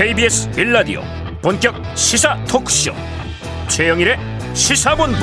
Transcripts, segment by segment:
KBS 빌라디오 본격 시사 토크쇼. 최영일의 시사본부.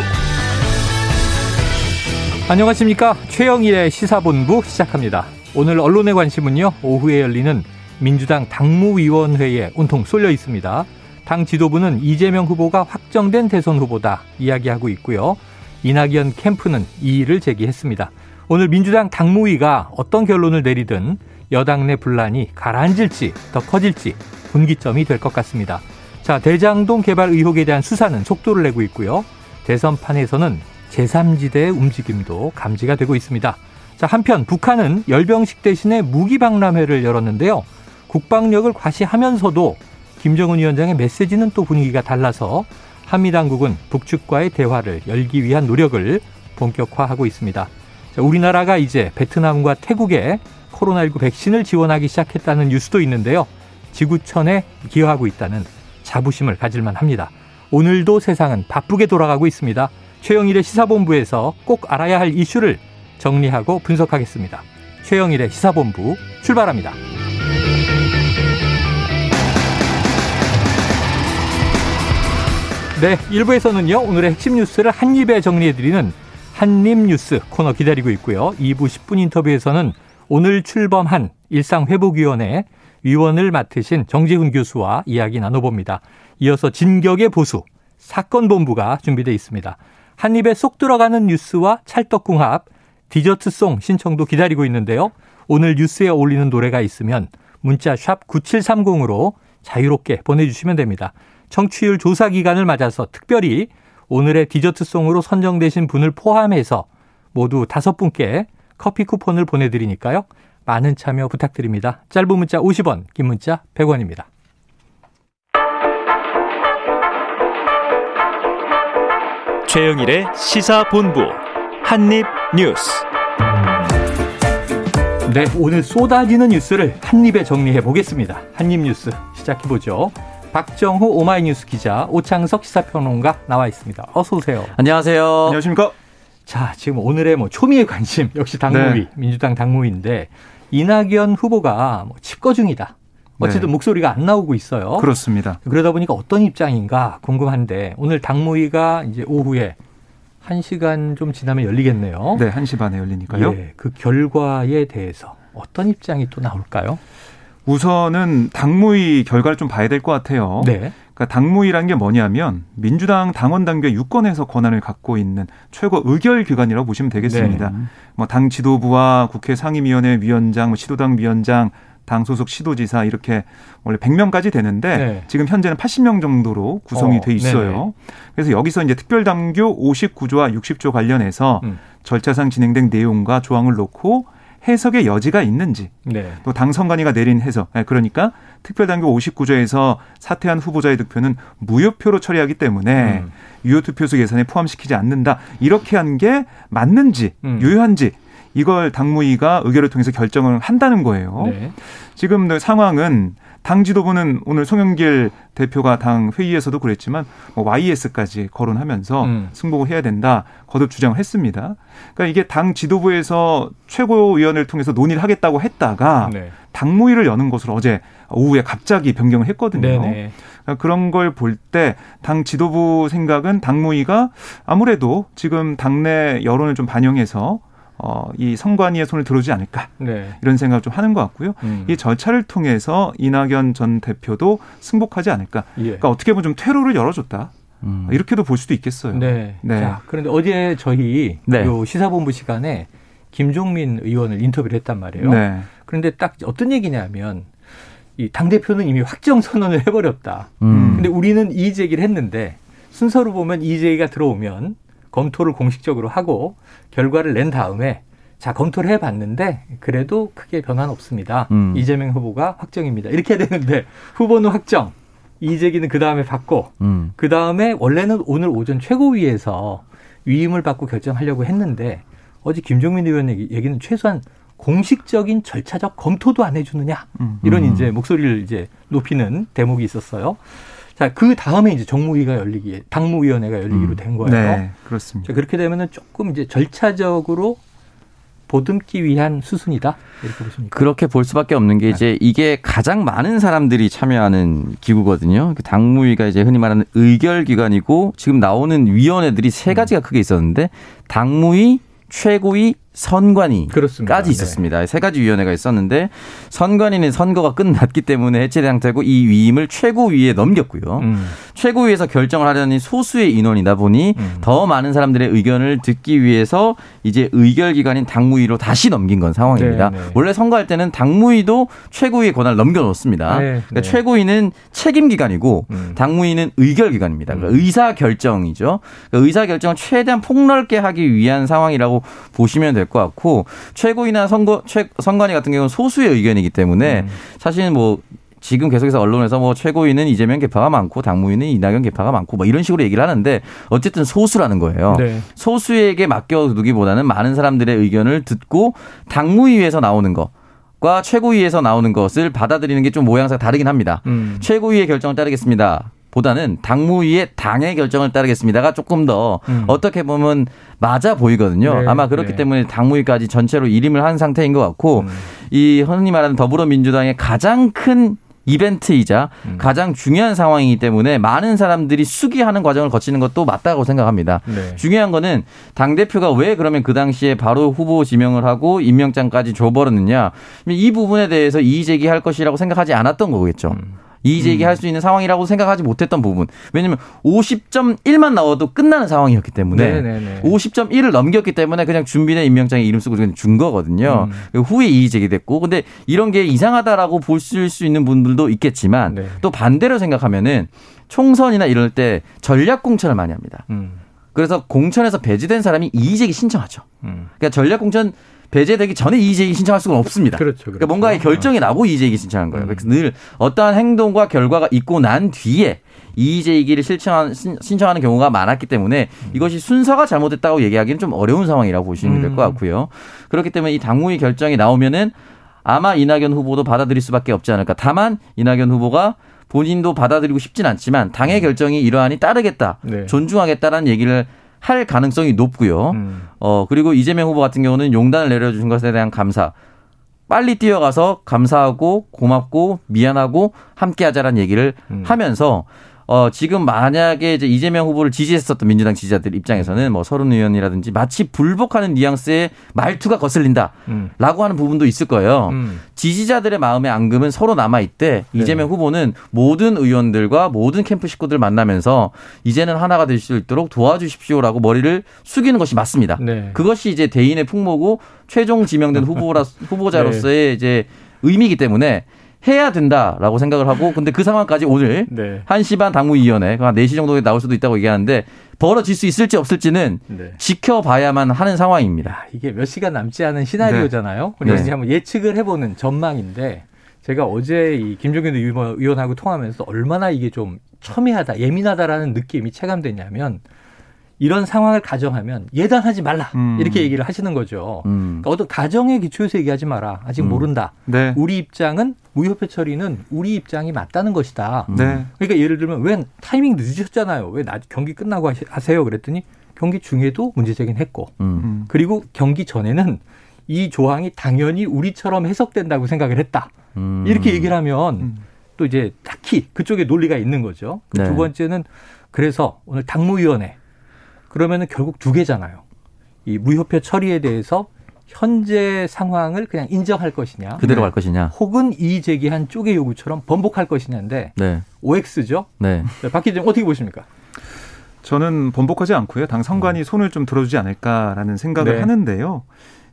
안녕하십니까? 최영일의 시사본부 시작합니다. 오늘 언론의 관심은요 오후에 열리는 민주당 당무위원회에 온통 쏠려 있습니다. 당 지도부는 이재명 후보가 확정된 대선 후보다 이야기하고 있고요. 이낙연 캠프는 이의를 제기했습니다. 오늘 민주당 당무위가 어떤 결론을 내리든 여당 내 분란이 가라앉을지 더 커질지 분기점이 될 것 같습니다. 자, 대장동 개발 의혹에 대한 수사는 속도를 내고 있고요. 대선판에서는 제3지대의 움직임도 감지가 되고 있습니다. 자, 한편 북한은 열병식 대신에 무기 박람회를 열었는데요. 국방력을 과시하면서도 김정은 위원장의 메시지는 또 분위기가 달라서 한미 당국은 북측과의 대화를 열기 위한 노력을 본격화하고 있습니다. 자, 우리나라가 이제 베트남과 태국에 코로나19 백신을 지원하기 시작했다는 뉴스도 있는데요. 지구촌에 기여하고 있다는 자부심을 가질만 합니다. 오늘도 세상은 바쁘게 돌아가고 있습니다. 최영일의 시사본부에서 꼭 알아야 할 이슈를 정리하고 분석하겠습니다. 최영일의 시사본부 출발합니다. 네, 1부에서는요, 오늘의 핵심 뉴스를 한입에 정리해드리는 한입뉴스 코너 기다리고 있고요. 2부 10분 인터뷰에서는 오늘 출범한 일상회복위원회 위원을 맡으신 정재훈 교수와 이야기 나눠봅니다. 이어서 진격의 보수 사건 본부가 준비되어 있습니다. 한 입에 쏙 들어가는 뉴스와 찰떡궁합 디저트송 신청도 기다리고 있는데요. 오늘 뉴스에 어울리는 노래가 있으면 문자 샵 9730으로 자유롭게 보내주시면 됩니다. 청취율 조사 기간을 맞아서 특별히 오늘의 디저트송으로 선정되신 분을 포함해서 모두 다섯 분께 커피 쿠폰을 보내드리니까요. 많은 참여 부탁드립니다. 짧은 문자 50원, 긴 문자 100원입니다. 최영일의 시사본부 한입뉴스 네, 오늘 쏟아지는 뉴스를 한입에 정리해 보겠습니다. 한입뉴스 시작해 보죠. 박정호 오마이뉴스 기자, 오창석 시사평론가 나와 있습니다. 어서 오세요. 안녕하세요. 안녕하십니까? 자, 지금 오늘의 뭐 초미의 관심 역시 당무위, 네. 민주당 당무위인데 이낙연 후보가 뭐 집거 중이다. 어쨌든 네. 목소리가 안 나오고 있어요. 그렇습니다. 그러다 보니까 어떤 입장인가 궁금한데 오늘 당무위가 이제 오후에 1시간 좀 지나면 열리겠네요. 네, 1시 반에 열리니까요. 예, 그 결과에 대해서 어떤 입장이 또 나올까요? 우선은 당무위 결과를 좀 봐야 될 것 같아요. 네. 그러니까 당무위라는 게 뭐냐면 민주당 당원 당규 유권에서 권한을 갖고 있는 최고 의결 기관이라고 보시면 되겠습니다. 네. 뭐당 지도부와 국회 상임위원회 위원장, 뭐 시도당 위원장, 당 소속 시도지사 이렇게 원래 100명까지 되는데 네. 지금 현재는 80명 정도로 구성이 어, 돼 있어요. 네네. 그래서 여기서 이제 특별당규 59조와 60조 관련해서 음. 절차상 진행된 내용과 조항을 놓고 해석의 여지가 있는지 네. 또 당선관위가 내린 해석 네, 그러니까 특별당규 59조에서 사퇴한 후보자의 득표는 무효표로 처리하기 때문에 음. 유효투표수 예산에 포함시키지 않는다 이렇게 한 게 맞는지 음. 유효한지 이걸 당무위가 의결을 통해서 결정을 한다는 거예요. 네. 지금 상황은 당 지도부는 오늘 송영길 대표가 당 회의에서도 그랬지만 뭐 YS까지 거론하면서 음. 승복을 해야 된다 거듭 주장을 했습니다. 그러니까 이게 당 지도부에서 최고위원을 통해서 논의를 하겠다고 했다가 네. 당무위를 여는 것으로 어제 오후에 갑자기 변경을 했거든요. 그러니까 그런 걸 볼 때 당 지도부 생각은 당무위가 아무래도 지금 당내 여론을 좀 반영해서 어, 이 선관위의 손을 들어오지 않을까 네. 이런 생각을 좀 하는 것 같고요. 음. 이 절차를 통해서 이낙연 전 대표도 승복하지 않을까. 예. 그러니까 어떻게 보면 좀 퇴로를 열어줬다. 음. 이렇게도 볼 수도 있겠어요. 네. 네. 자, 그런데 어제 저희 네. 요 시사본부 시간에 김종민 의원을 인터뷰를 했단 말이에요. 네. 그런데 딱 어떤 얘기냐면 이당 대표는 이미 확정 선언을 해버렸다. 음. 근데 우리는 이의 제기를 했는데 순서로 보면 이의 제기가 들어오면 검토를 공식적으로 하고 결과를 낸 다음에 자 검토를 해봤는데 그래도 크게 변화는 없습니다. 음. 이재명 후보가 확정입니다. 이렇게 되는데 후보는 확정, 이재기는 그 다음에 받고 음. 그 다음에 원래는 오늘 오전 최고위에서 위임을 받고 결정하려고 했는데 어제 김종민 의원 얘기, 얘기는 최소한 공식적인 절차적 검토도 안 해주느냐 음. 이런 음. 이제 목소리를 이제 높이는 대목이 있었어요. 자, 그 다음에 이제 정무위가 열리기, 당무위원회가 열리기로 음. 된 거예요. 네, 그렇습니다. 자, 그렇게 되면은 조금 이제 절차적으로 보듬기 위한 수순이다 이렇게 보십니까? 그렇게 볼 수밖에 없는 게 네. 이제 이게 가장 많은 사람들이 참여하는 기구거든요. 그 당무위가 이제 흔히 말하는 의결 기관이고 지금 나오는 위원회들이 세 가지가 크게 있었는데 당무위, 최고위, 선관위까지 있었습니다. 네. 세 가지 위원회가 있었는데 선관위는 선거가 끝났기 때문에 해체 상태고 이 위임을 최고위에 넘겼고요. 음. 최고위에서 결정을 하려니 소수의 인원이다 보니 음. 더 많은 사람들의 의견을 듣기 위해서 이제 의결 기관인 당무위로 다시 넘긴 건 상황입니다. 네, 네. 원래 선거할 때는 당무위도 최고위의 권한을 넘겨놓습니다. 네, 그러니까 네. 최고위는 책임 기관이고 음. 당무위는 의결 기관입니다. 그러니까 음. 의사 결정이죠. 그러니까 의사 결정을 최대한 폭넓게 하기 위한 상황이라고 보시면 될될 것 같고 최고위나 선거 최, 선관위 같은 경우는 소수의 의견이기 때문에 음. 사실 뭐 지금 계속해서 언론에서 뭐 최고위는 이재명 개파가 많고 당무위는 이낙연 개파가 많고 뭐 이런 식으로 얘기를 하는데 어쨌든 소수라는 거예요. 네. 소수에게 맡겨두기보다는 많은 사람들의 의견을 듣고 당무위에서 나오는 거. 과 최고위에서 나오는 것을 받아들이는 게 좀 모양새가 다르긴 합니다. 음. 최고위의 결정을 따르겠습니다. 보다는 당무위의 당의 결정을 따르겠습니다가 조금 더 음. 어떻게 보면 맞아 보이거든요. 네, 아마 그렇기 네. 때문에 당무위까지 전체로 일임을 한 상태인 것 같고 음. 이 흔히 말하는 더불어민주당의 가장 큰 이벤트이자 음. 가장 중요한 상황이기 때문에 많은 사람들이 수기하는 과정을 거치는 것도 맞다고 생각합니다. 네. 중요한 거는 당 대표가 왜 그러면 그 당시에 바로 후보 지명을 하고 임명장까지 줘버렸느냐 이 부분에 대해서 이의 제기할 것이라고 생각하지 않았던 거겠죠. 음. 이의 제기할 음. 수 있는 상황이라고 생각하지 못했던 부분. 왜냐면 50.1만 나와도 끝나는 상황이었기 때문에 네네네. 50.1을 넘겼기 때문에 그냥 준비된 임명장에 이름 쓰고 그냥 준 거거든요. 음. 후에 이의 제기됐고 근데 이런 게 이상하다라고 볼수 있는 분들도 있겠지만 네. 또 반대로 생각하면은 총선이나 이럴 때 전략 공천을 많이 합니다. 음. 그래서 공천에서 배제된 사람이 이의 제기 신청하죠. 음. 그러니까 전략 공천 배제되기 전에 이의제기 신청할 수가 없습니다. 그렇죠, 그렇죠. 그러니까 뭔가의 결정이 나고 이의제기 신청하는 거예요. 음. 그래서 늘 어떠한 행동과 결과가 있고 난 뒤에 이의제기를 신청하는, 신청하는 경우가 많았기 때문에 음. 이것이 순서가 잘못됐다고 얘기하기는 좀 어려운 상황이라고 보시면 될것 음. 같고요. 그렇기 때문에 이 당무위 결정이 나오면은 아마 이낙연 후보도 받아들일 수밖에 없지 않을까. 다만 이낙연 후보가 본인도 받아들이고 싶진 않지만 당의 결정이 이러하니 따르겠다, 네. 존중하겠다라는 얘기를 할 가능성이 높고요. 음. 어 그리고 이재명 후보 같은 경우는 용단을 내려주신 것에 대한 감사. 빨리 뛰어가서 감사하고 고맙고 미안하고 함께하자라는 얘기를 음. 하면서 어, 지금 만약에 이제 이재명 후보를 지지했었던 민주당 지지자들 입장에서는 뭐 서른 의원이라든지 마치 불복하는 뉘앙스의 말투가 거슬린다. 음. 라고 하는 부분도 있을 거예요. 음. 지지자들의 마음의 앙금은 서로 남아 있대 네. 이재명 후보는 모든 의원들과 모든 캠프 식구들 만나면서 이제는 하나가 될 수 있도록 도와주십시오라고 머리를 숙이는 것이 맞습니다. 네. 그것이 이제 대인의 풍모고 최종 지명된 후보라, 후보자로서의 네. 이제 의미이기 때문에 해야 된다라고 생각을 하고 근데 그 상황까지 오늘 네. 1시 반 당무위원회 한 4시 정도에 나올 수도 있다고 얘기하는데 벌어질 수 있을지 없을지는 네. 지켜봐야만 하는 상황입니다. 이게 몇 시간 남지 않은 시나리오잖아요. 네. 우리 네. 한번 예측을 해보는 전망인데 제가 어제 이 김종균 의원하고 통하면서 얼마나 이게 좀 첨예하다, 예민하다라는 느낌이 체감되냐면 이런 상황을 가정하면 예단하지 말라 음. 이렇게 얘기를 하시는 거죠. 음. 그러니까 어떤 가정의 기초에서 얘기하지 마라. 아직 음. 모른다. 네. 우리 입장은 무효표 처리는 우리 입장이 맞다는 것이다. 네. 그러니까 예를 들면 왜 타이밍 늦으셨잖아요. 왜 나, 경기 끝나고 하세요? 그랬더니 경기 중에도 문제 제기했고 음. 그리고 경기 전에는 이 조항이 당연히 우리처럼 해석된다고 생각을 했다. 음. 이렇게 얘기를 하면 음. 또 이제 딱히 그쪽에 논리가 있는 거죠. 그 네. 두 번째는 그래서 오늘 당무위원회 그러면은 결국 두 개잖아요. 이 무효표 처리에 대해서 현재 상황을 그냥 인정할 것이냐. 그대로 갈 것이냐. 혹은 이의 제기한 쪽의 요구처럼 번복할 것이냐인데 네. OX죠. 네. 네. 박 기자님 어떻게 보십니까? 저는 번복하지 않고요. 당 선관위 음. 손을 좀 들어주지 않을까라는 생각을 네. 하는데요.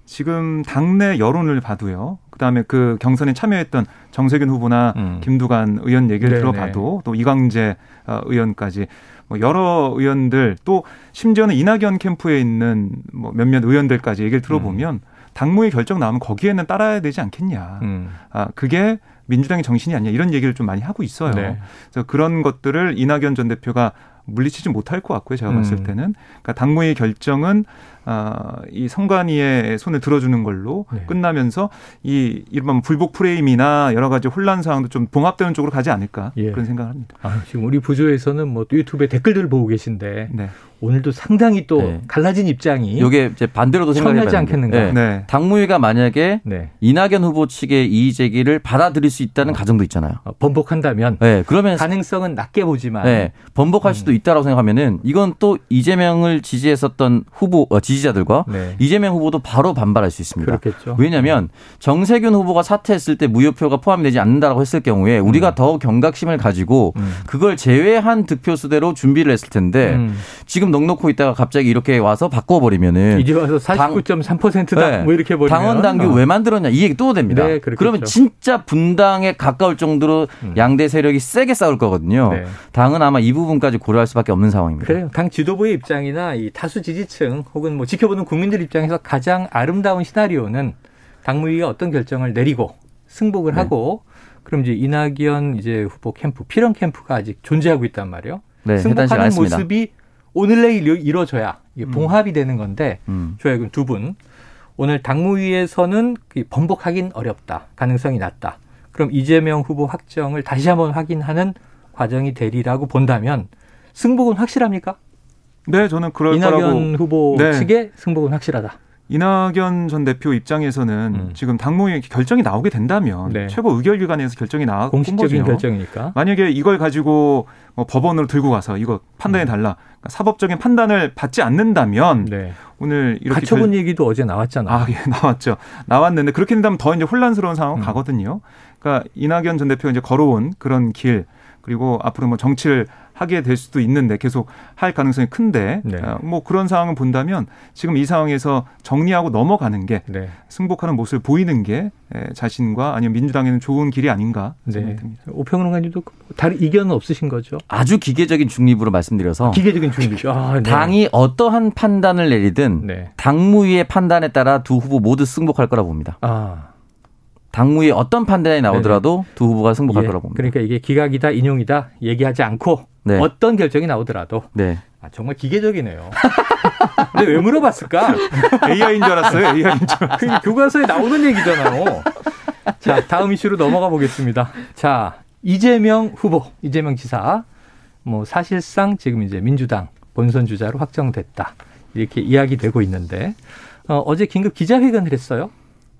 지금 당내 여론을 봐도요. 그다음에 그 경선에 참여했던 정세균 후보나 음. 김두관 의원 얘기를 네네. 들어봐도 또 이광재 어, 의원까지 뭐 여러 의원들 또 심지어는 이낙연 캠프에 있는 뭐 몇몇 의원들까지 얘기를 들어보면 음. 당무의 결정 나오면 거기에는 따라야 되지 않겠냐. 음. 아 그게 민주당의 정신이 아니냐 이런 얘기를 좀 많이 하고 있어요. 네. 그래서 그런 것들을 이낙연 전 대표가 물리치지 못할 것 같고요. 제가 봤을 음. 때는 그러니까 당무의 결정은 아, 이 선관위의 손을 들어주는 걸로 네. 끝나면서 이 이른바 불복 프레임이나 여러 가지 혼란 사항도 좀 봉합되는 쪽으로 가지 않을까 예. 그런 생각을 합니다. 아, 지금 우리 부조에서는 뭐 유튜브에 댓글들 보고 계신데 네. 오늘도 상당히 또 네. 갈라진 입장이 이게 이제 반대로도 생각하지 않겠는가. 네. 네. 당무위가 만약에 네. 이낙연 후보 측의 이의 제기를 받아들일 수 있다는 어. 가정도 있잖아요. 어, 번복한다면 네. 그러면 가능성은 낮게 보지만 네. 번복할 음. 수도 있다라고 생각하면은 이건 또 이재명을 지지했었던 후보 어, 지 지자들과 네. 이재명 후보도 바로 반발할 수 있습니다. 그렇겠죠. 왜냐하면 정세균 후보가 사퇴했을 때 무효표가 포함되지 않는다라고 했을 경우에 우리가 음. 더 경각심을 가지고 음. 그걸 제외한 득표 수대로 준비를 했을 텐데 음. 지금 넉넉고 있다가 갑자기 이렇게 와서 바꿔버리면은 이제 와서 49.3%다 네. 뭐 이렇게 버리면 당원 당규 어. 왜 만들었냐 이 얘기 또 됩니다. 네, 그러면 진짜 분당에 가까울 정도로 음. 양대 세력이 세게 싸울 거거든요. 네. 당은 아마 이 부분까지 고려할 수밖에 없는 상황입니다. 그래요. 당 지도부의 입장이나 이 다수 지지층 혹은 뭐 지켜보는 국민들 입장에서 가장 아름다운 시나리오는 당무위가 어떤 결정을 내리고 승복을 네. 하고 그럼 이제 이낙연 이제 후보 캠프 필연 캠프가 아직 존재하고 있단 말이에요. 네, 승복하는 모습이 오늘 내일 이루어져야 이게 음. 봉합이 되는 건데 음. 조약은 두 분. 오늘 당무위에서는 번복하긴 어렵다. 가능성이 낮다. 그럼 이재명 후보 확정을 다시 한번 확인하는 과정이 되리라고 본다면 승복은 확실합니까? 네, 저는 그럴 이낙연 거라고. 후보 네. 측의 승복은 확실하다. 이낙연 전 대표 입장에서는 음. 지금 당무위 결정이 나오게 된다면 네. 최고 의결기관에서 결정이 나온 공식적인 거죠. 결정이니까 만약에 이걸 가지고 뭐 법원으로 들고 가서 이거 판단해 음. 달라 그러니까 사법적인 판단을 받지 않는다면 네. 오늘 이렇게 가처분 결... 얘기도 어제 나왔잖아요. 아, 예, 나왔죠. 나왔는데 그렇게 된다면 더 이제 혼란스러운 상황 음. 가거든요. 그러니까 이낙연 전 대표가 이제 걸어온 그런 길 그리고 앞으로 뭐 정치를 하게 될 수도 있는데 계속 할 가능성이 큰데 네. 어, 뭐 그런 상황을 본다면 지금 이 상황에서 정리하고 넘어가는 게 네. 승복하는 모습을 보이는 게 자신과 아니면 민주당에는 좋은 길이 아닌가 네. 생각됩니다. 오평론가님도 다른 이견은 없으신 거죠? 아주 기계적인 중립으로 말씀드려서 기계적인 중립이죠. 아, 네. 당이 어떠한 판단을 내리든 네. 당무위의 판단에 따라 두 후보 모두 승복할 거라 봅니다. 아. 당무위 어떤 판단이 나오더라도 네네. 두 후보가 승복할 예, 거라고 봅니다. 그러니까 이게 기각이다, 인용이다 얘기하지 않고 네. 어떤 결정이 나오더라도 네. 아, 정말 기계적이네요. 근데 왜 물어봤을까? AI인 줄 알았어요. AI인 줄 알았어요. 그 교과서에 나오는 얘기잖아요. 자, 다음 이슈로 넘어가 보겠습니다. 자, 이재명 후보, 이재명 지사. 뭐 사실상 지금 이제 민주당 본선 주자로 확정됐다. 이렇게 이야기되고 있는데 어, 어제 긴급 기자회견을 했어요.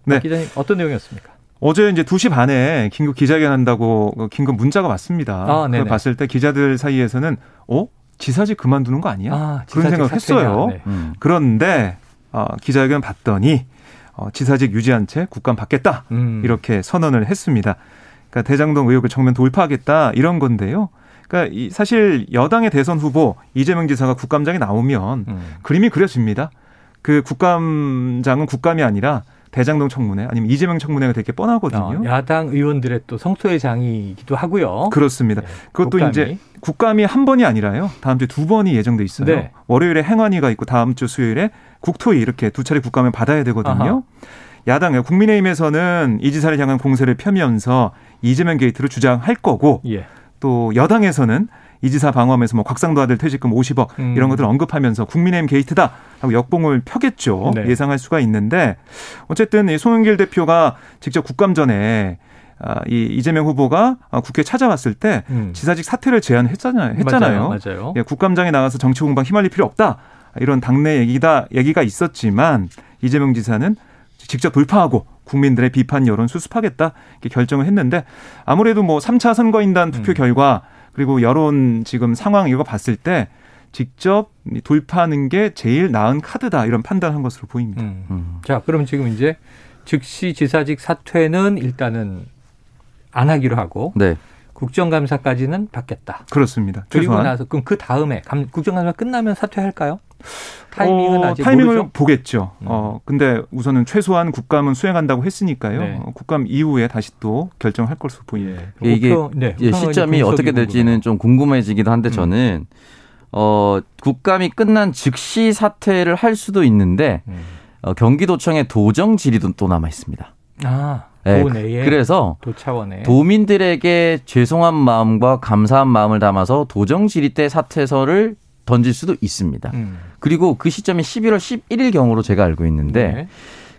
네. 기자님 어떤 내용이었습니까? 어제 이제 2시 반에 긴급 기자회견 한다고 그 긴급 문자가 왔습니다. 아, 그걸 봤을 때 기자들 사이에서는 어? 지사직 그만두는 거 아니야? 아, 그런 생각을 했어요. 네. 음. 그런데 어, 기자회견 봤더니 어, 지사직 유지한 채 국감 받겠다 음. 이렇게 선언을 했습니다. 그러니까 대장동 의혹을 정면 돌파하겠다 이런 건데요. 그러니까 이 사실 여당의 대선 후보 이재명 지사가 국감장에 나오면 음. 그림이 그려집니다. 그 국감장은 국감이 아니라 대장동 청문회 아니면 이재명 청문회가 되게 뻔하거든요. 어, 야당 의원들의 또 성토의 장이기도 하고요. 그렇습니다. 네, 그것도 국감이. 이제 국감이 한 번이 아니라요. 다음 주에 두 번이 예정돼 있어요. 네. 월요일에 행안위가 있고 다음 주 수요일에 국토위 이렇게 두 차례 국감을 받아야 되거든요. 아하. 야당 국민의힘에서는 이 지사를 향한 공세를 펴면서 이재명 게이트를 주장할 거고 예. 또 여당에서는 이지사 방어하면서 뭐 곽상도 아들 퇴직금 50억 음. 이런 것들을 언급하면서 국민의힘 게이트다 하고 역봉을 펴겠죠. 네. 예상할 수가 있는데 어쨌든 이 송영길 대표가 직접 국감 전에 아, 이 이재명 후보가 국회에 찾아왔을 때 음. 지사직 사퇴를 제안했잖아요. 했잖아요. 맞아요. 맞아요. 예, 국감장에 나가서 정치 공방 휘말릴 필요 없다. 이런 당내 얘기다 얘기가 있었지만 이재명 지사는 직접 돌파하고 국민들의 비판 여론 수습하겠다 이렇게 결정을 했는데 아무래도 뭐 3차 선거인단 투표 음. 결과 그리고 여론 지금 상황 이거 봤을 때 직접 돌파하는 게 제일 나은 카드다 이런 판단한 것으로 보입니다. 음. 음. 자, 그럼 지금 이제 즉시 지사직 사퇴는 일단은 안 하기로 하고 네. 국정감사까지는 받겠다. 그렇습니다. 그리고 최소한. 나서 그럼 그 다음에 국정감사 끝나면 사퇴할까요? 타이밍은 어, 아직 타이밍을 모르죠? 보겠죠. 음. 어 근데 우선은 최소한 국감은 수행한다고 했으니까요. 네. 어, 국감 이후에 다시 또 결정할 것으로 보입니다. 예. 이게 네, 시점이 어떻게 될지는 좀 궁금해지기도 한데 음. 저는 어 국감이 끝난 즉시 사퇴를 할 수도 있는데 음. 어, 경기도청의 도정 질의도 또 남아 있습니다. 아. 네, 도내에 그래서 도차원에 도민들에게 죄송한 마음과 감사한 마음을 담아서 도정 질의 때 사퇴서를 던질 수도 있습니다. 음. 그리고 그 시점이 11월 11일 경으로 제가 알고 있는데 네.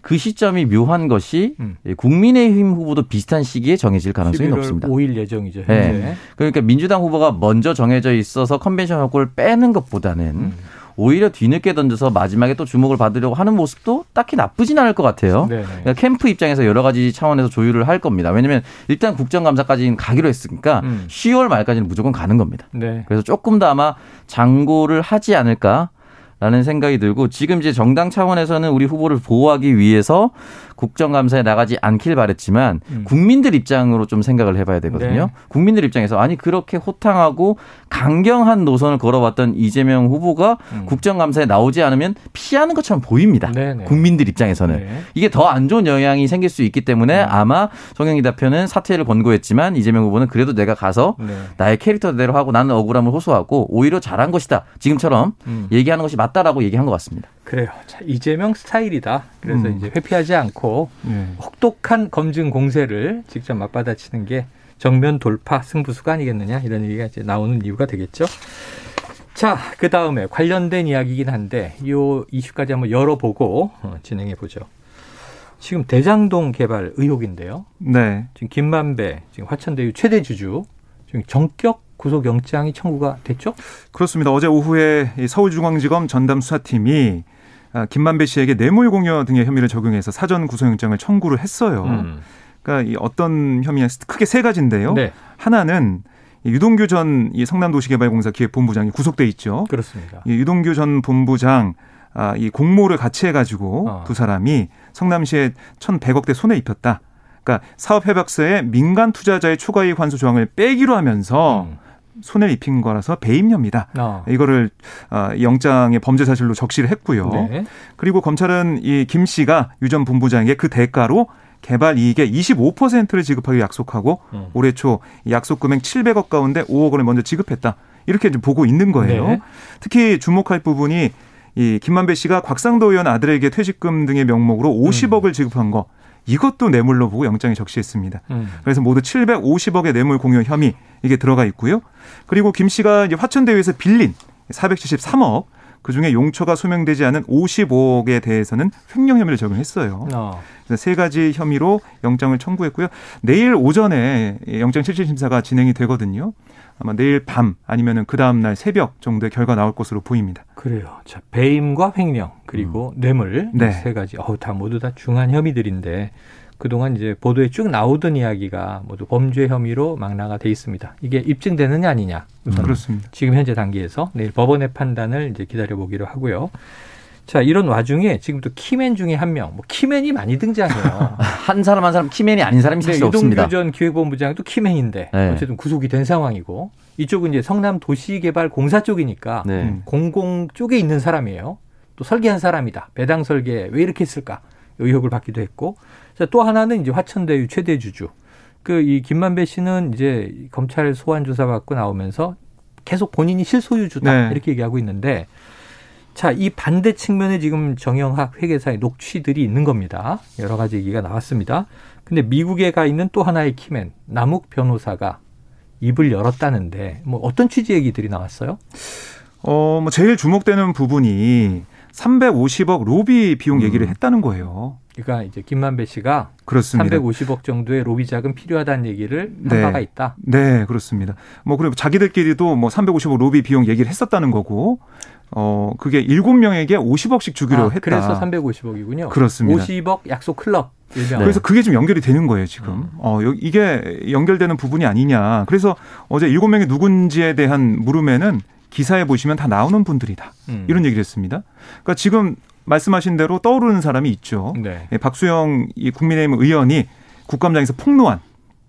그 시점이 묘한 것이 음. 국민의힘 후보도 비슷한 시기에 정해질 가능성이 높습니다. 5일 예정이죠. 네. 그러니까 민주당 후보가 먼저 정해져 있어서 컨벤션 효과를 빼는 것보다는 음. 오히려 뒤늦게 던져서 마지막에 또 주목을 받으려고 하는 모습도 딱히 나쁘진 않을 것 같아요. 네. 그러니까 캠프 입장에서 여러 가지 차원에서 조율을 할 겁니다. 왜냐하면 일단 국정감사까지는 가기로 했으니까 음. 10월 말까지는 무조건 가는 겁니다. 네. 그래서 조금 더 아마 장고를 하지 않을까 라는 생각이 들고 지금 이제 정당 차원에서는 우리 후보를 보호하기 위해서 국정감사에 나가지 않길 바랬지만 음. 국민들 입장으로 좀 생각을 해봐야 되거든요. 네. 국민들 입장에서 아니 그렇게 호탕하고 강경한 노선을 걸어왔던 이재명 후보가 음. 국정감사에 나오지 않으면 피하는 것처럼 보입니다. 네네. 네. 국민들 입장에서는 네. 이게 더 안 좋은 영향이 생길 수 있기 때문에 음. 아마 송영기 대표는 사퇴를 권고했지만 이재명 후보는 그래도 내가 가서 네. 나의 캐릭터대로 하고 나는 억울함을 호소하고 오히려 잘한 것이다. 지금처럼 음. 얘기하는 것이 맞다라고 얘기한 것 같습니다. 그래요. 자, 이재명 스타일이다. 그래서 음. 이제 회피하지 않고 네. 혹독한 검증 공세를 직접 맞받아치는 게 정면 돌파 승부수가 아니겠느냐 이런 얘기가 이제 나오는 이유가 되겠죠. 자, 그 다음에 관련된 이야기이긴 한데 이 이슈까지 한번 열어보고 어, 진행해 보죠. 지금 대장동 개발 의혹인데요. 네. 지금 김만배 지금 화천대유 최대 주주 지금 정격 구속영장이 청구가 됐죠? 그렇습니다. 어제 오후에 서울중앙지검 전담 수사팀이 아, 김만배 씨에게 뇌물 공여 등의 혐의를 적용해서 사전 구속영장을 청구를 했어요. 음. 그러니까 이 어떤 혐의냐 크게 세 가지인데요. 네. 하나는 유동규 전 성남도시개발공사 기획본부장이 구속돼 있죠. 그렇습니다. 유동규 전 본부장 아, 이 공모를 같이 해가지고 어. 두 사람이 성남시에 1,100억 대 손해 입혔다. 그러니까 사업 협약서에 민간 투자자의 추가이익 환수 조항을 빼기로 하면서 음. 손해를 입힌 거라서 배임 혐의다. 어. 이거를 어, 영장의 범죄 사실로 적시를 했고요. 네. 그리고 검찰은 이 김 씨가 유 전 본부장에게 그 대가로 개발 이익의 25%를 지급하기 약속하고 음. 올해 초 약속 금액 700억 가운데 5억 원을 먼저 지급했다. 이렇게 좀 보고 있는 거예요. 네. 특히 주목할 부분이 이 김만배 씨가 곽상도 의원 아들에게 퇴직금 등의 명목으로 50억을 음. 지급한 거 이것도 뇌물로 보고 영장에 적시했습니다. 음. 그래서 모두 750억의 뇌물 공여 혐의 이게 들어가 있고요. 그리고 김 씨가 이제 화천대유에서 빌린 473억 그중에 용처가 소명되지 않은 55억에 대해서는 횡령 혐의를 적용했어요. 어. 그래서 세 가지 혐의로 영장을 청구했고요. 내일 오전에 영장 실질 심사가 진행이 되거든요. 아마 내일 밤 아니면은 그 다음 날 새벽 정도의 결과 나올 것으로 보입니다. 그래요. 자, 배임과 횡령 그리고 음. 뇌물 네. 세 가지. 어우, 다 모두 다 중한 혐의들인데 그동안 이제 보도에 쭉 나오던 이야기가 모두 범죄 혐의로 망라가 돼 있습니다. 이게 입증되느냐 아니냐. 우선 그렇습니다. 지금 현재 단계에서 내일 법원의 판단을 이제 기다려 보기로 하고요. 자, 이런 와중에 지금 또 키맨 중에 한 명, 뭐 키맨이 많이 등장해요. 한 사람 한 사람 키맨이 아닌 사람이 사실 네, 없습니다. 유동규 전 기획본부장도 키맨인데 네. 어쨌든 구속이 된 상황이고 이쪽은 이제 성남 도시개발공사 쪽이니까 네. 공공 쪽에 있는 사람이에요. 또 설계한 사람이다. 배당 설계 왜 이렇게 했을까? 의혹을 받기도 했고. 자, 또 하나는 이제 화천대유 최대 주주. 그 이 김만배 씨는 이제 검찰 소환 조사 받고 나오면서 계속 본인이 실소유주다 네. 이렇게 얘기하고 있는데 자, 이 반대 측면에 지금 정영학 회계사의 녹취들이 있는 겁니다. 여러 가지 얘기가 나왔습니다. 근데 미국에 가 있는 또 하나의 키맨, 남욱 변호사가 입을 열었다는데 뭐 어떤 취지 얘기들이 나왔어요? 어, 뭐 제일 주목되는 부분이 350억 로비 비용 얘기를 음. 했다는 거예요. 그러니까 이제 김만배 씨가 그렇습니다. 350억 정도의 로비 자금 필요하다는 얘기를 한 네. 바가 있다. 네, 그렇습니다. 뭐 그리고 자기들끼리도 뭐 350억 로비 비용 얘기를 했었다는 거고 어, 그게 7명에게 50억씩 주기로 아, 했다. 그래서 350억이군요. 그렇습니다. 50억 약속 클럽. 일명. 그래서 그게 좀 연결이 되는 거예요, 지금. 음. 어, 이게 연결되는 부분이 아니냐. 그래서 어제 7명이 누군지에 대한 물음에는 기사에 보시면 다 나오는 분들이다. 음. 이런 얘기를 했습니다. 그러니까 지금 말씀하신 대로 떠오르는 사람이 있죠. 네. 예, 박수영 이 국민의힘 의원이 국감장에서 폭로한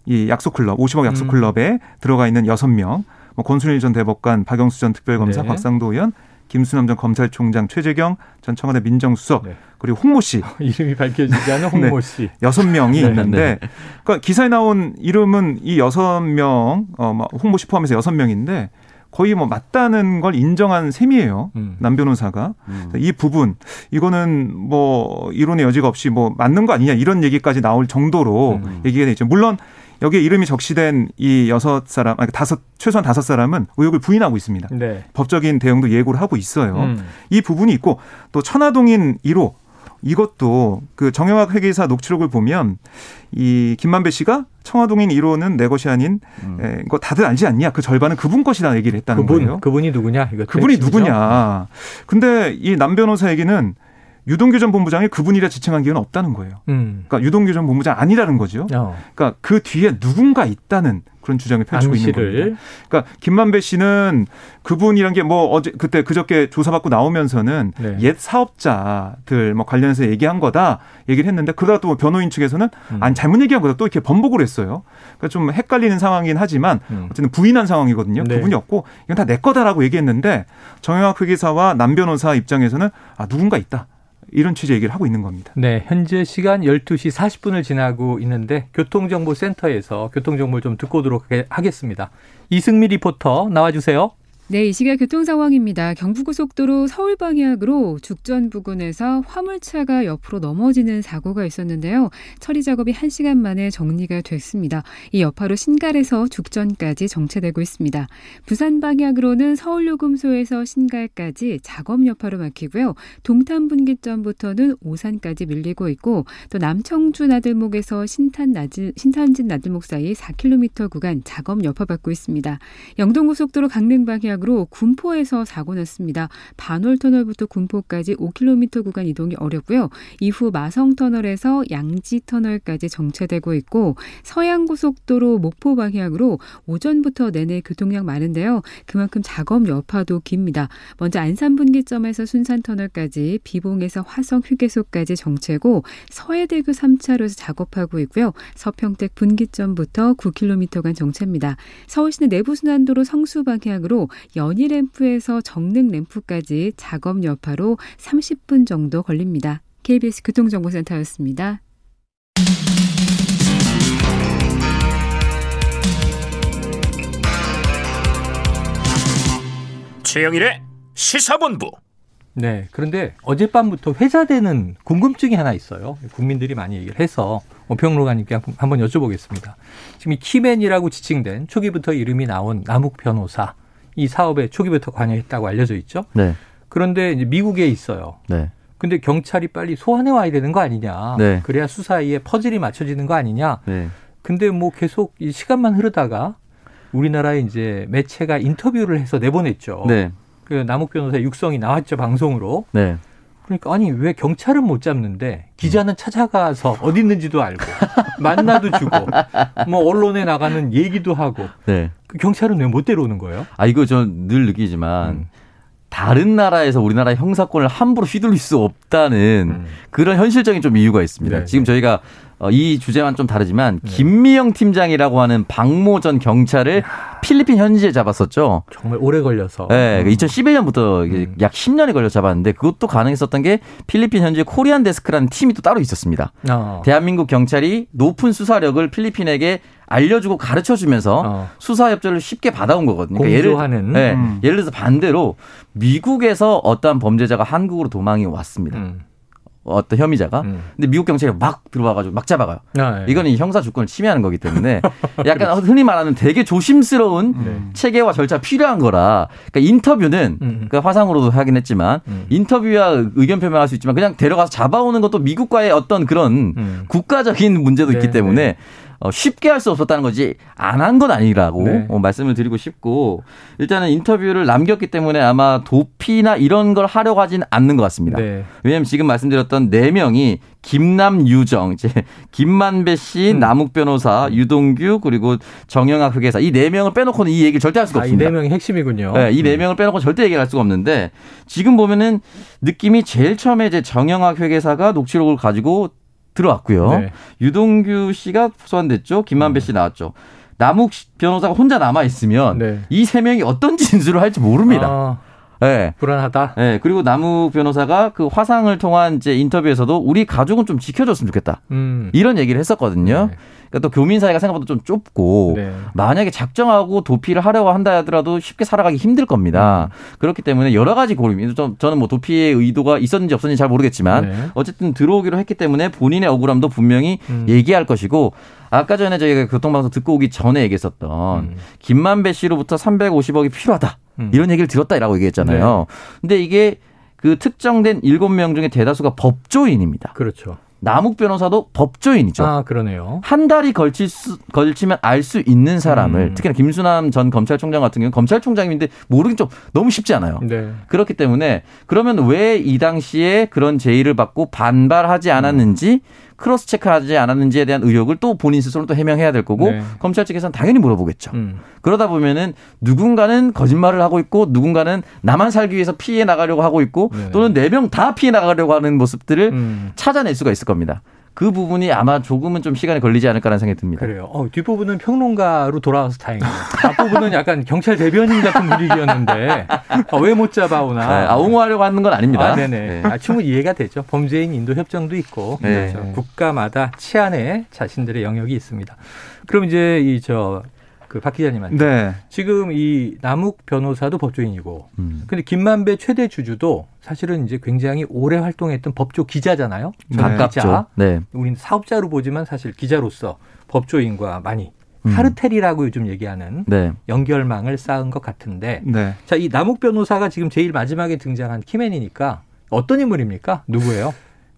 이 약속클럽, 50억 약속클럽에 음. 들어가 있는 6명, 뭐 권순일 전 대법관, 박영수 전 특별검사, 네. 곽상도 의원, 김수남 전 검찰총장, 최재경 전 청와대 민정수석, 네. 그리고 홍모 씨. 이름이 밝혀지지 않은 네. 홍모 씨. 여섯 명이 네. 있는데, 그러니까 기사에 나온 이름은 이 여섯 명, 어, 홍모 씨 포함해서 여섯 명인데, 거의 뭐 맞다는 걸 인정한 셈이에요. 음. 남 변호사가. 음. 이 부분, 이거는 뭐 이론의 여지가 없이 뭐 맞는 거 아니냐 이런 얘기까지 나올 정도로 음. 얘기가 되죠. 물론 여기에 이름이 적시된 이 여섯 사람, 아니 다섯 최소한 다섯 사람은 의혹을 부인하고 있습니다. 네. 법적인 대응도 예고를 하고 있어요. 음. 이 부분이 있고 또 천화동인 1호 이것도 그 정영학 회계사 녹취록을 보면 이 김만배 씨가 청화동인 1호는 내 것이 아닌 음. 에, 이거 다들 알지 않냐? 그 절반은 그분 것이다 얘기를 했다는 그분, 거예요. 그분이 누구냐? 그분이 누구냐? 근데 이 남 변호사 얘기는 유동규 전 본부장이 그분이라 지칭한 기회는 없다는 거예요. 음. 그러니까 유동규 전 본부장 아니라는 거죠. 어. 그러니까 그 뒤에 누군가 있다는 그런 주장을 펼치고 있는 겁니다. 그러니까 김만배 씨는 그분이란 게 뭐 어제 그때 그저께 조사받고 나오면서는 네. 옛 사업자들 뭐 관련해서 얘기한 거다 얘기를 했는데 그러다 또 변호인 측에서는 음. 아니 잘못 얘기한 거다 또 이렇게 번복을 했어요. 그러니까 좀 헷갈리는 상황이긴 하지만 음. 어쨌든 부인한 상황이거든요. 네. 그분이 없고 이건 다 내 거다라고 얘기했는데 정영학 회계사와 남 변호사 입장에서는 아 누군가 있다. 이런 취재 얘기를 하고 있는 겁니다. 네, 현재 시간 12시 40분을 지나고 있는데 교통정보센터에서 교통정보를 좀 듣고 오도록 하겠습니다. 이승미 리포터 나와주세요. 네, 이 시각 교통 상황입니다. 경부고속도로 서울 방향으로 죽전 부근에서 화물차가 옆으로 넘어지는 사고가 있었는데요. 처리 작업이 1시간 만에 정리가 됐습니다. 이 여파로 신갈에서 죽전까지 정체되고 있습니다. 부산 방향으로는 서울요금소에서 신갈까지 작업 여파로 막히고요. 동탄 분기점부터는 오산까지 밀리고 있고 또 남청주 나들목에서 신탄 나들, 신탄진 나들목 사이 4km 구간 작업 여파받고 있습니다. 영동고속도로 강릉 방향 방향으로 군포에서 사고 났습니다. 반월터널부터 군포까지 5km 구간 이동이 어렵고요. 이후 마성터널에서 양지터널까지 정체되고 있고 서양고속도로 목포 방향으로 오전부터 내내 교통량 많은데요. 그만큼 작업 여파도 깁니다. 먼저 안산분기점에서 순산터널까지 비봉에서 화성 휴게소까지 정체고 서해대교 3차로에서 작업하고 있고요. 서평택 분기점부터 9km간 정체입니다. 서울시내 내부순환도로 성수 방향으로 연희 램프에서 정릉 램프까지 작업 여파로 30분 정도 걸립니다. KBS 교통정보센터였습니다. 최영일의 시사본부. 네. 그런데 어젯밤부터 회자되는 궁금증이 하나 있어요. 국민들이 많이 얘기를 해서 평론가님께 한번 여쭤보겠습니다. 지금 이 키맨이라고 지칭된 초기부터 이름이 나온 남욱 변호사. 이 사업에 초기부터 관여했다고 알려져 있죠. 네. 그런데 이제 미국에 있어요. 네. 근데 경찰이 빨리 소환해 와야 되는 거 아니냐. 네. 그래야 수사에 퍼즐이 맞춰지는 거 아니냐. 네. 근데 뭐 계속 이 시간만 흐르다가 우리나라에 이제 매체가 인터뷰를 해서 내보냈죠. 네. 그 남욱 변호사 육성이 나왔죠 방송으로. 네. 그러니까 아니 왜 경찰은 못 잡는데 기자는 찾아가서 어디 있는지도 알고 만나도 주고 뭐 언론에 나가는 얘기도 하고 네. 그 경찰은 왜 못 데려오는 거예요? 아 이거 전 늘 느끼지만 음. 다른 나라에서 우리나라 형사권을 함부로 휘둘릴 수 없다는 음. 그런 현실적인 좀 이유가 있습니다. 네. 지금 저희가 어, 이 주제와는 좀 다르지만 네. 김미영 팀장이라고 하는 박모 전 경찰을 필리핀 현지에 잡았었죠. 정말 오래 걸려서. 네, 2011년부터 음. 약 10년이 걸려 잡았는데 그것도 가능했었던 게 필리핀 현지 코리안 데스크라는 팀이 또 따로 있었습니다. 어. 대한민국 경찰이 높은 수사력을 필리핀에게 알려주고 가르쳐주면서 어. 수사 협조를 쉽게 받아온 거거든요. 그러니까 예를, 네, 음. 예를 들어서 반대로 미국에서 어떠한 범죄자가 한국으로 도망이 왔습니다. 음. 어떤 혐의자가 음. 근데 미국 경찰이 막 들어와가지고 막 잡아가요. 아, 예. 이거는 형사 주권을 침해하는 거기 때문에 약간 흔히 말하는 되게 조심스러운 음. 체계와 절차 필요한 거라. 그러니까 인터뷰는 음. 그러니까 화상으로도 하긴 했지만 음. 인터뷰와 의견 표명할 수 있지만 그냥 데려가서 잡아오는 것도 미국과의 어떤 그런 음. 국가적인 문제도 네, 있기 때문에 네. 어, 쉽게 할 수 없었다는 거지 안 한 건 아니라고 네. 어, 말씀을 드리고 싶고 일단은 인터뷰를 남겼기 때문에 아마 도피나 이런 걸 하려고 하진 않는 것 같습니다. 네. 왜냐하면 지금 말씀드렸던 네 명이 김남 유정, 이제 김만배 씨, 음. 남욱 변호사, 유동규 그리고 정영학 회계사 이 네 명을 빼놓고는 이 얘기를 절대 할 수가 아, 없습니다. 이 네 명이 핵심이군요. 네, 이네 음. 명을 빼놓고 절대 얘기할 수가 없는데 지금 보면은 느낌이 제일 처음에 이제 정영학 회계사가 녹취록을 가지고 들어왔고요. 네. 유동규 씨가 소환됐죠. 김만배 씨 나왔죠. 남욱 변호사가 혼자 남아 있으면 네. 이세 명이 어떤 진술을 할지 모릅니다. 아. 네. 불안하다. 네. 그리고 남욱 변호사가 그 화상을 통한 이제 인터뷰에서도 우리 가족은 좀 지켜줬으면 좋겠다. 음. 이런 얘기를 했었거든요. 네. 그러니까 또 교민 사회가 생각보다 좀 좁고 네. 만약에 작정하고 도피를 하려고 한다 하더라도 쉽게 살아가기 힘들 겁니다. 음. 그렇기 때문에 여러 가지 고민. 저는 뭐 도피의 의도가 있었는지 없었는지 잘 모르겠지만 네. 어쨌든 들어오기로 했기 때문에 본인의 억울함도 분명히 음. 얘기할 것이고 아까 전에 저희가 교통방송 듣고 오기 전에 얘기했었던 음. 김만배 씨로부터 350억이 필요하다. 음. 이런 얘기를 들었다라고 얘기했잖아요. 네. 근데 이게 그 특정된 7명 중에 대다수가 법조인입니다. 그렇죠. 남욱 변호사도 법조인이죠. 아, 그러네요. 한 달이 걸칠 수, 걸치면 알 수 있는 사람을 음. 특히나 김수남 전 검찰총장 같은 경우는 검찰총장인데 모르긴 좀 너무 쉽지 않아요. 네. 그렇기 때문에 그러면 왜 이 당시에 그런 제의를 받고 반발하지 않았는지 음. 크로스 체크하지 않았는지에 대한 의혹을 또 본인 스스로 또 해명해야 될 거고 네. 검찰 측에서는 당연히 물어보겠죠. 음. 그러다 보면은 누군가는 거짓말을 하고 있고 누군가는 나만 살기 위해서 피해 나가려고 하고 있고 네. 또는 네 명 다 피해 나가려고 하는 모습들을 음. 찾아낼 수가 있을 겁니다. 그 부분이 아마 조금은 좀 시간이 걸리지 않을까라는 생각이 듭니다. 그래요. 어, 뒷부분은 평론가로 돌아와서 다행이에요. 앞부분은 약간 경찰 대변인 같은 분위기였는데 어, 왜못 잡아오나. 네, 아, 옹호하려고 하는 건 아닙니다. 아, 네네. 네. 아, 충분히 이해가 되죠. 범죄인 인도 협정도 있고 네. 그렇죠. 국가마다 치안에 자신들의 영역이 있습니다. 그럼 이제 이 저 그 박 기자님한테. 네. 지금 이 남욱 변호사도 법조인이고, 음. 근데 김만배 최대 주주도 사실은 이제 굉장히 오래 활동했던 법조 기자잖아요. 네. 가깝죠. 네. 우리는 사업자로 보지만 사실 기자로서 법조인과 많이 음. 카르텔이라고 요즘 얘기하는 네. 연결망을 쌓은 것 같은데, 네. 자, 이 남욱 변호사가 지금 제일 마지막에 등장한 키맨이니까 어떤 인물입니까? 누구예요?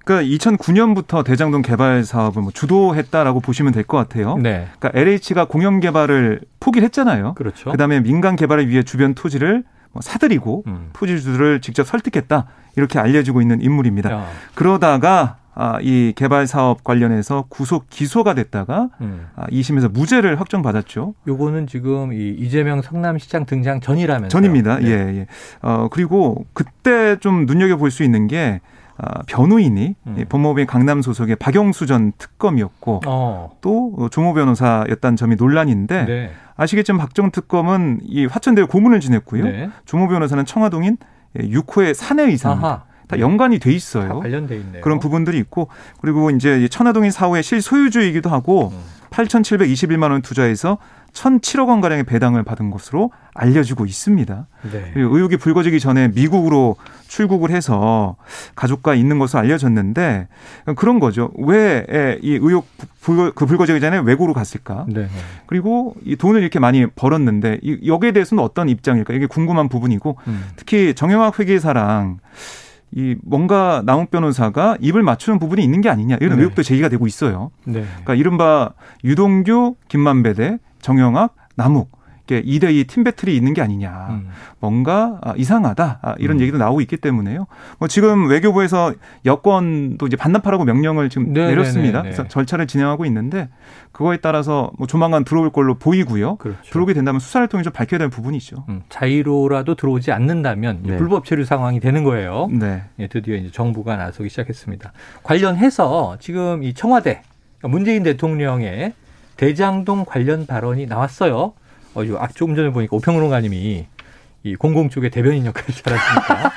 그러니까 2009년부터 대장동 개발 사업을 뭐 주도했다라고 보시면 될 것 같아요. 네. 그러니까 LH가 공영 개발을 포기를 했잖아요. 그렇죠. 그다음에 민간 개발을 위해 주변 토지를 뭐 사들이고 음. 토지주들을 직접 설득했다 이렇게 알려지고 있는 인물입니다. 야. 그러다가 아, 이 개발 사업 관련해서 구속 기소가 됐다가 음. 아, 2심에서 무죄를 확정받았죠. 요거는 지금 이 이재명 성남시장 등장 전이라면서요. 전입니다. 네. 예, 예. 어, 그리고 그때 좀 눈여겨 볼 수 있는 게 아, 변호인이 음. 법무부의 강남 소속의 박영수 전 특검이었고 어. 또 조모 변호사였다는 점이 논란인데 네. 아시겠지만 박정 특검은 이 화천대유 고문을 지냈고요. 네. 조모 변호사는 청화동인 6호의 사내 이사입니다. 다 연관이 돼 있어요. 관련돼 있네요. 그런 부분들이 있고 그리고 이제 천화동인 4호의 실소유주이기도 하고 음. 8,721만 원 투자해서 1,007억 원 가량의 배당을 받은 것으로 알려지고 있습니다. 네. 의혹이 불거지기 전에 미국으로 출국을 해서 가족과 있는 것으로 알려졌는데 그런 거죠. 왜 이 의혹 불거, 그 불거지기 전에 외국으로 갔을까? 네. 그리고 이 돈을 이렇게 많이 벌었는데 여기에 대해서는 어떤 입장일까? 이게 궁금한 부분이고 음. 특히 정영학 회계사랑 이 뭔가 나홍 변호사가 입을 맞추는 부분이 있는 게 아니냐 이런 네. 의혹도 제기가 되고 있어요. 네. 그러니까 이른바 유동규, 김만배대 정영학, 남욱 2대2 팀 배틀이 있는 게 아니냐. 음. 뭔가 아, 이상하다. 아, 이런 음. 얘기도 나오고 있기 때문에요. 뭐 지금 외교부에서 여권도 이제 반납하라고 명령을 지금 네네네네. 내렸습니다. 그래서 절차를 진행하고 있는데 그거에 따라서 뭐 조만간 들어올 걸로 보이고요. 그렇죠. 들어오게 된다면 수사를 통해 좀 밝혀야 될 부분이죠. 음, 자의로라도 들어오지 않는다면 네. 불법 체류 상황이 되는 거예요. 네. 예, 드디어 이제 정부가 나서기 시작했습니다. 관련해서 지금 이 청와대 문재인 대통령의 대장동 관련 발언이 나왔어요. 어, 아, 조금 전에 보니까 오평론가님이 이 공공 쪽의 대변인 역할을 잘하시니까.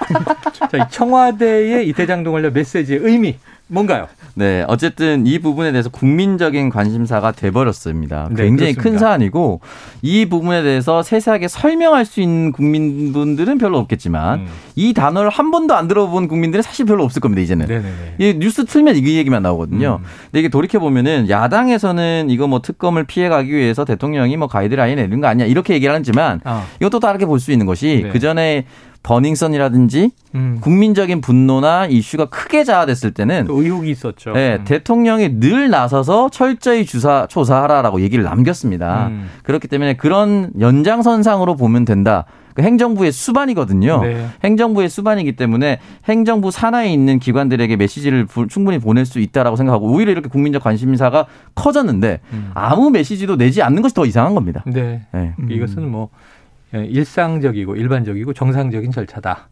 자, 이 청와대의 이 대장동 관련 메시지의 의미 뭔가요? 네, 어쨌든 이 부분에 대해서 국민적인 관심사가 돼버렸습니다. 네, 굉장히 그렇습니다. 큰 사안이고 이 부분에 대해서 세세하게 설명할 수 있는 국민분들은 별로 없겠지만 음. 이 단어를 한 번도 안 들어본 국민들은 사실 별로 없을 겁니다. 이제는 네네네. 이 뉴스 틀면 이 얘기만 나오거든요. 음. 근데 이게 돌이켜 보면은 야당에서는 이거 뭐 특검을 피해가기 위해서 대통령이 뭐 가이드라인 내는 거 아니야 이렇게 얘기를 하지만 어. 이것도 다르게 볼 수 있는 것이 네. 그 전에 버닝썬이라든지 음. 국민적인 분노나 이슈가 크게 자아됐을 때는 그 의혹이 있었죠. 네, 음. 대통령이 늘 나서서 철저히 주사 조사하라라고 얘기를 남겼습니다. 음. 그렇기 때문에 그런 연장선상으로 보면 된다. 그 행정부의 수반이거든요. 네. 행정부의 수반이기 때문에 행정부 산하에 있는 기관들에게 메시지를 충분히 보낼 수 있다라고 생각하고 오히려 이렇게 국민적 관심사가 커졌는데 음. 아무 메시지도 내지 않는 것이 더 이상한 겁니다. 네. 네. 이것은 뭐 예, 일상적이고 일반적이고 정상적인 절차다.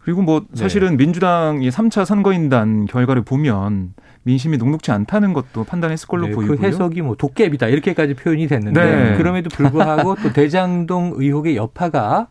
그리고 뭐 네. 사실은 네. 민주당이 3차 선거인단 결과를 보면 민심이 녹록지 않다는 것도 판단했을 걸로 네, 그 보이고요. 그 해석이 뭐 도깨비다 이렇게까지 표현이 됐는데 네. 그럼에도 불구하고 또 대장동 의혹의 여파가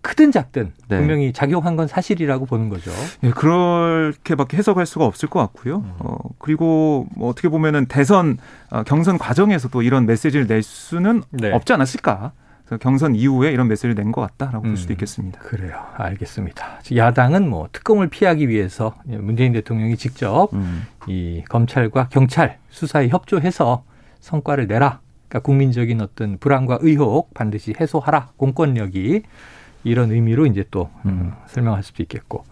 크든 작든 네. 분명히 작용한 건 사실이라고 보는 거죠. 네, 그렇게밖에 해석할 수가 없을 것 같고요. 음. 어, 그리고 뭐 어떻게 보면은 대선 어, 경선 과정에서 또 이런 메시지를 낼 수는 네. 없지 않았을까. 경선 이후에 이런 메시지를 낸 것 같다라고 음, 볼 수도 음, 있겠습니다. 그래요. 알겠습니다. 야당은 뭐 특검을 피하기 위해서 문재인 대통령이 직접 음. 이 검찰과 경찰 수사에 협조해서 성과를 내라. 그러니까 국민적인 어떤 불안과 의혹 반드시 해소하라. 공권력이 이런 의미로 이제 또 음, 음. 설명할 수도 있겠고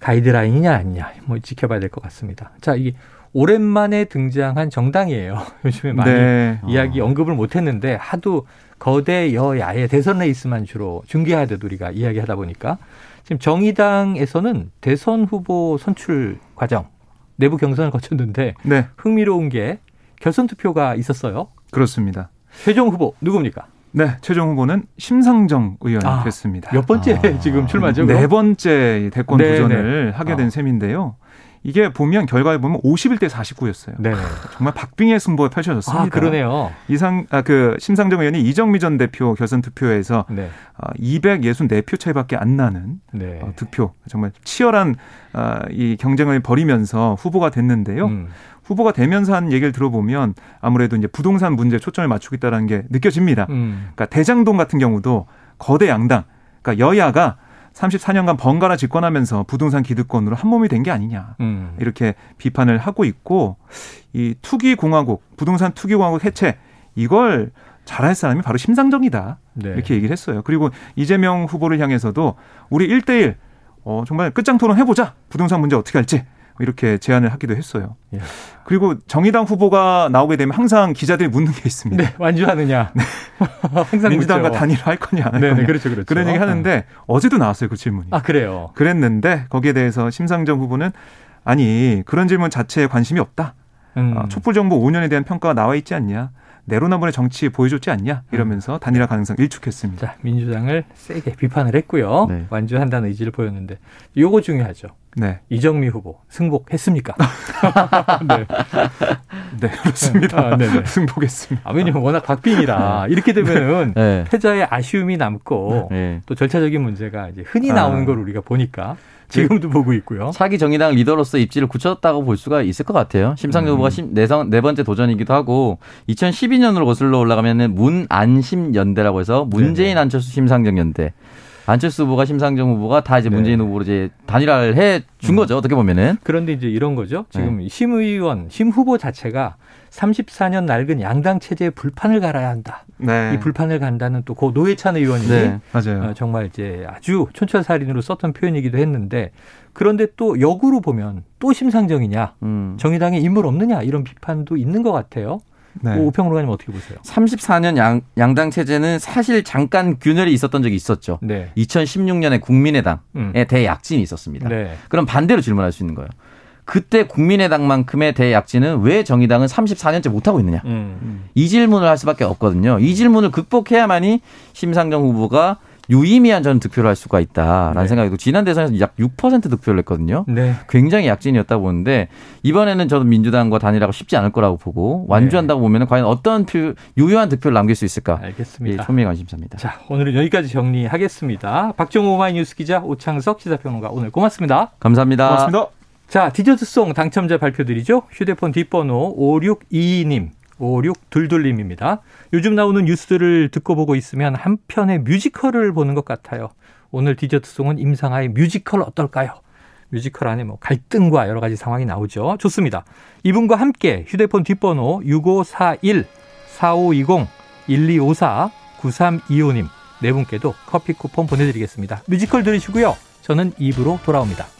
가이드라인이냐 아니냐 뭐 지켜봐야 될 것 같습니다. 자, 이게 오랜만에 등장한 정당이에요. 요즘에 많이 네. 이야기 어. 언급을 못했는데 하도 거대 여야의 대선 레이스만 주로 중계하듯 우리가 이야기하다 보니까 지금 정의당에서는 대선 후보 선출 과정 내부 경선을 거쳤는데 네. 흥미로운 게 결선 투표가 있었어요. 그렇습니다. 최종 후보 누굽니까? 네, 최종 후보는 심상정 의원이 아, 됐습니다. 몇 번째 아, 지금 출마죠? 네 번째 대권 네, 도전을 네. 하게 된 아. 셈인데요. 이게 보면 결과에 보면 51대 49였어요. 네. 정말 박빙의 승부가 펼쳐졌습니다. 아, 그러네요. 이상 아 그 심상정 의원이 이정미 전 대표 결선 투표에서 네. 아, 264표 차이밖에 안 나는 네. 어, 득표 정말 치열한 아, 이 경쟁을 벌이면서 후보가 됐는데요. 음. 후보가 되면서 한 얘기를 들어보면 아무래도 이제 부동산 문제에 초점을 맞추겠다라는 게 느껴집니다. 음. 그러니까 대장동 같은 경우도 거대 양당, 그러니까 여야가 34년간 번갈아 집권하면서 부동산 기득권으로 한 몸이 된 게 아니냐 음. 이렇게 비판을 하고 있고 이 투기 공화국 부동산 투기 공화국 해체 이걸 잘할 사람이 바로 심상정이다 네. 이렇게 얘기를 했어요. 그리고 이재명 후보를 향해서도 우리 1대1 어, 정말 끝장 토론 해보자 부동산 문제 어떻게 할지 이렇게 제안을 하기도 했어요. 예. 그리고 정의당 후보가 나오게 되면 항상 기자들이 묻는 게 있습니다. 네, 완주하느냐. 네. 항상 민주당과 단일화 할 거냐 안 할 거냐. 그렇죠, 그렇죠. 그런 얘기 하는데 어제도 나왔어요 그 질문이. 아 그래요. 그랬는데 거기에 대해서 심상정 후보는 아니 그런 질문 자체에 관심이 없다. 음. 어, 촛불 정부 5년에 대한 평가가 나와 있지 않냐. 내로남불의 정치 보여줬지 않냐 이러면서 음. 단일화 가능성 일축했습니다. 자, 민주당을 세게 비판을 했고요. 네. 완주한다는 의지를 보였는데 요거 중요하죠. 네. 이정미 후보 승복했습니까? 네. 네, 그렇습니다. 아, 네네. 승복했습니다. 아, 왜냐면 워낙 박빙이라 네. 이렇게 되면은 네. 패자의 아쉬움이 남고 네. 또 절차적인 문제가 이제 흔히 나오는 아. 걸 우리가 보니까 지금도 보고 있고요. 차기 정의당 리더로서 입지를 굳혔다고 볼 수가 있을 것 같아요. 심상정 음. 후보가 네, 네 번째 도전이기도 하고 2012년으로 거슬러 올라가면은 문안심 연대라고 해서 문재인. 안철수 심상정 연대. 안철수 후보가 심상정 후보가 다 이제 문재인 네. 후보로 이제 단일화를 해 준 거죠. 어떻게 보면은. 그런데 이제 이런 거죠. 지금 네. 심 의원, 심 후보 자체가 34년 낡은 양당 체제에 불판을 갈아야 한다. 네. 이 불판을 간다는 또 고 노회찬 의원이 네. 맞아요. 어, 정말 이제 아주 촌철살인으로 썼던 표현이기도 했는데 그런데 또 역으로 보면 또 심상정이냐, 음. 정의당에 인물 없느냐 이런 비판도 있는 것 같아요. 네. 오평론가님 어떻게 보세요? 34년 양, 양당 체제는 사실 잠깐 균열이 있었던 적이 있었죠. 네. 2016년에 국민의당에 음. 대약진이 있었습니다. 네. 그럼 반대로 질문할 수 있는 거예요. 그때 국민의당만큼의 대약진은 왜 정의당은 34년째 못하고 있느냐. 음. 이 질문을 할 수밖에 없거든요. 이 질문을 극복해야만이 심상정 후보가 유의미한 저는 득표를 할 수가 있다라는 네. 생각이 고 지난 대선에서 약 6% 득표를 했거든요. 네. 굉장히 약진이었다 보는데 이번에는 저도 민주당과 단일화가 쉽지 않을 거라고 보고 완주한다고 네. 보면 과연 어떤 표, 유효한 득표를 남길 수 있을까? 알겠습니다. 예, 초미의 관심사입니다. 자, 오늘은 여기까지 정리하겠습니다. 박정호 오마이뉴스 기자 오창석 시사평론가 오늘 고맙습니다. 감사합니다. 고맙습니다. 자, 디저트송 당첨자 발표드리죠. 휴대폰 뒷번호 5622님, 5622님입니다. 요즘 나오는 뉴스들을 듣고 보고 있으면 한편의 뮤지컬을 보는 것 같아요. 오늘 디저트송은 임상아의 뮤지컬 어떨까요? 뮤지컬 안에 뭐 갈등과 여러 가지 상황이 나오죠. 좋습니다. 이분과 함께 휴대폰 뒷번호 6541 4520 1254 9325님 네 분께도 커피 쿠폰 보내드리겠습니다. 뮤지컬 들으시고요. 저는 2부로 돌아옵니다.